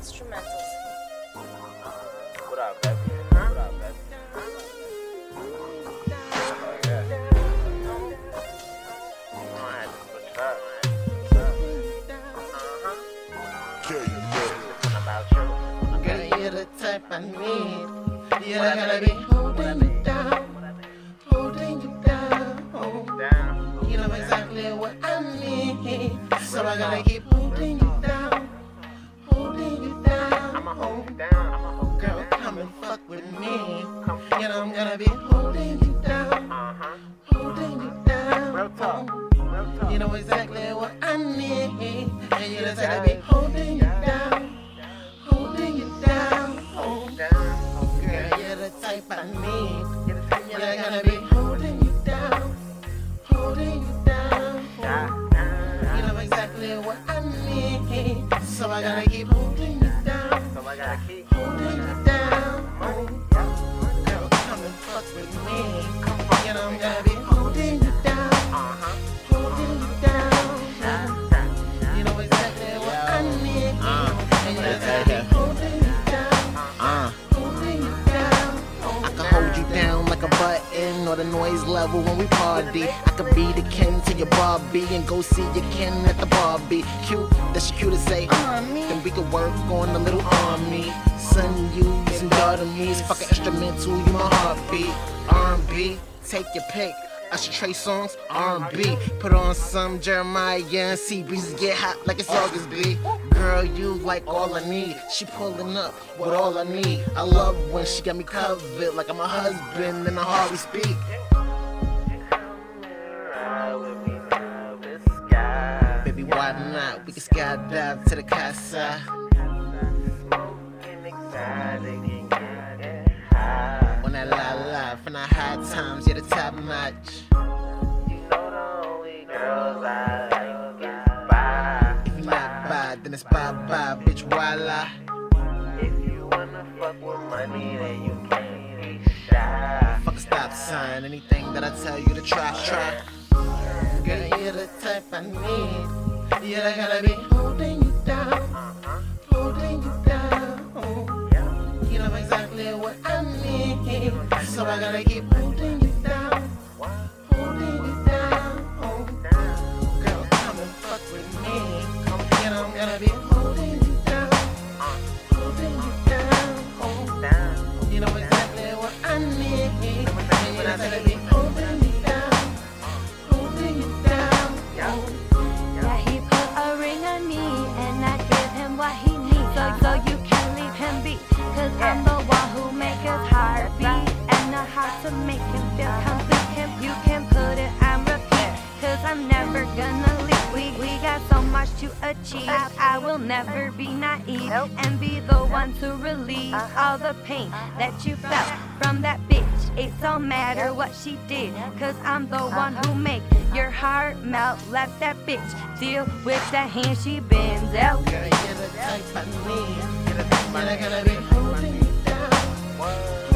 instrumentals. What up, baby? What up, baby? Oh, yeah. Alright, what's up, man? Uh-huh. Listen about you. Girl, you're the type I need. You're the gotta be holding you down, holding you down. Down. You know exactly what I need, so I gotta keep You. Know exactly what I need, and you just gotta be holding you down, holding you down. Girl, you're the type I need. You're gonna be holding you down, holding you down. You know exactly what I need, so I gotta keep holding you down, So I gotta keep or the noise level when we party. I could be the Ken to your Barbie and go see your Ken at the Barbie. Cute, that's cute to say. Uh, army. Then we could work on the little army. Son, you and daughter me's fucking instrumental, you my heartbeat. R&B, take your pick. Usher Trey Songz, R&B. Put on some Jeremiah and see breezes get hot like it's August, B. Girl, you like all I need. She pulling up with all I need. I love when she got me covered like I'm a husband and I hardly speak. Baby, why not? We can skydive to the casa. On that la la, from the high times, yeah, the top notch. If you not buy, then it's bye bye, bitch, voila. Fuck a stop sign, anything that I tell you to try, try. Girl, you're the type I need. You're the gotta be holding you down, holding you down. You know exactly what I need, so I gotta keep holding to achieve. I will never be naive and be the one to relieve all the pain that you felt from that bitch. It don't matter what she did, cause I'm the one who make your heart melt. Let that bitch deal with the hand she bends. Out. Girl, you're the type of man, You're the type I gotta be holding down.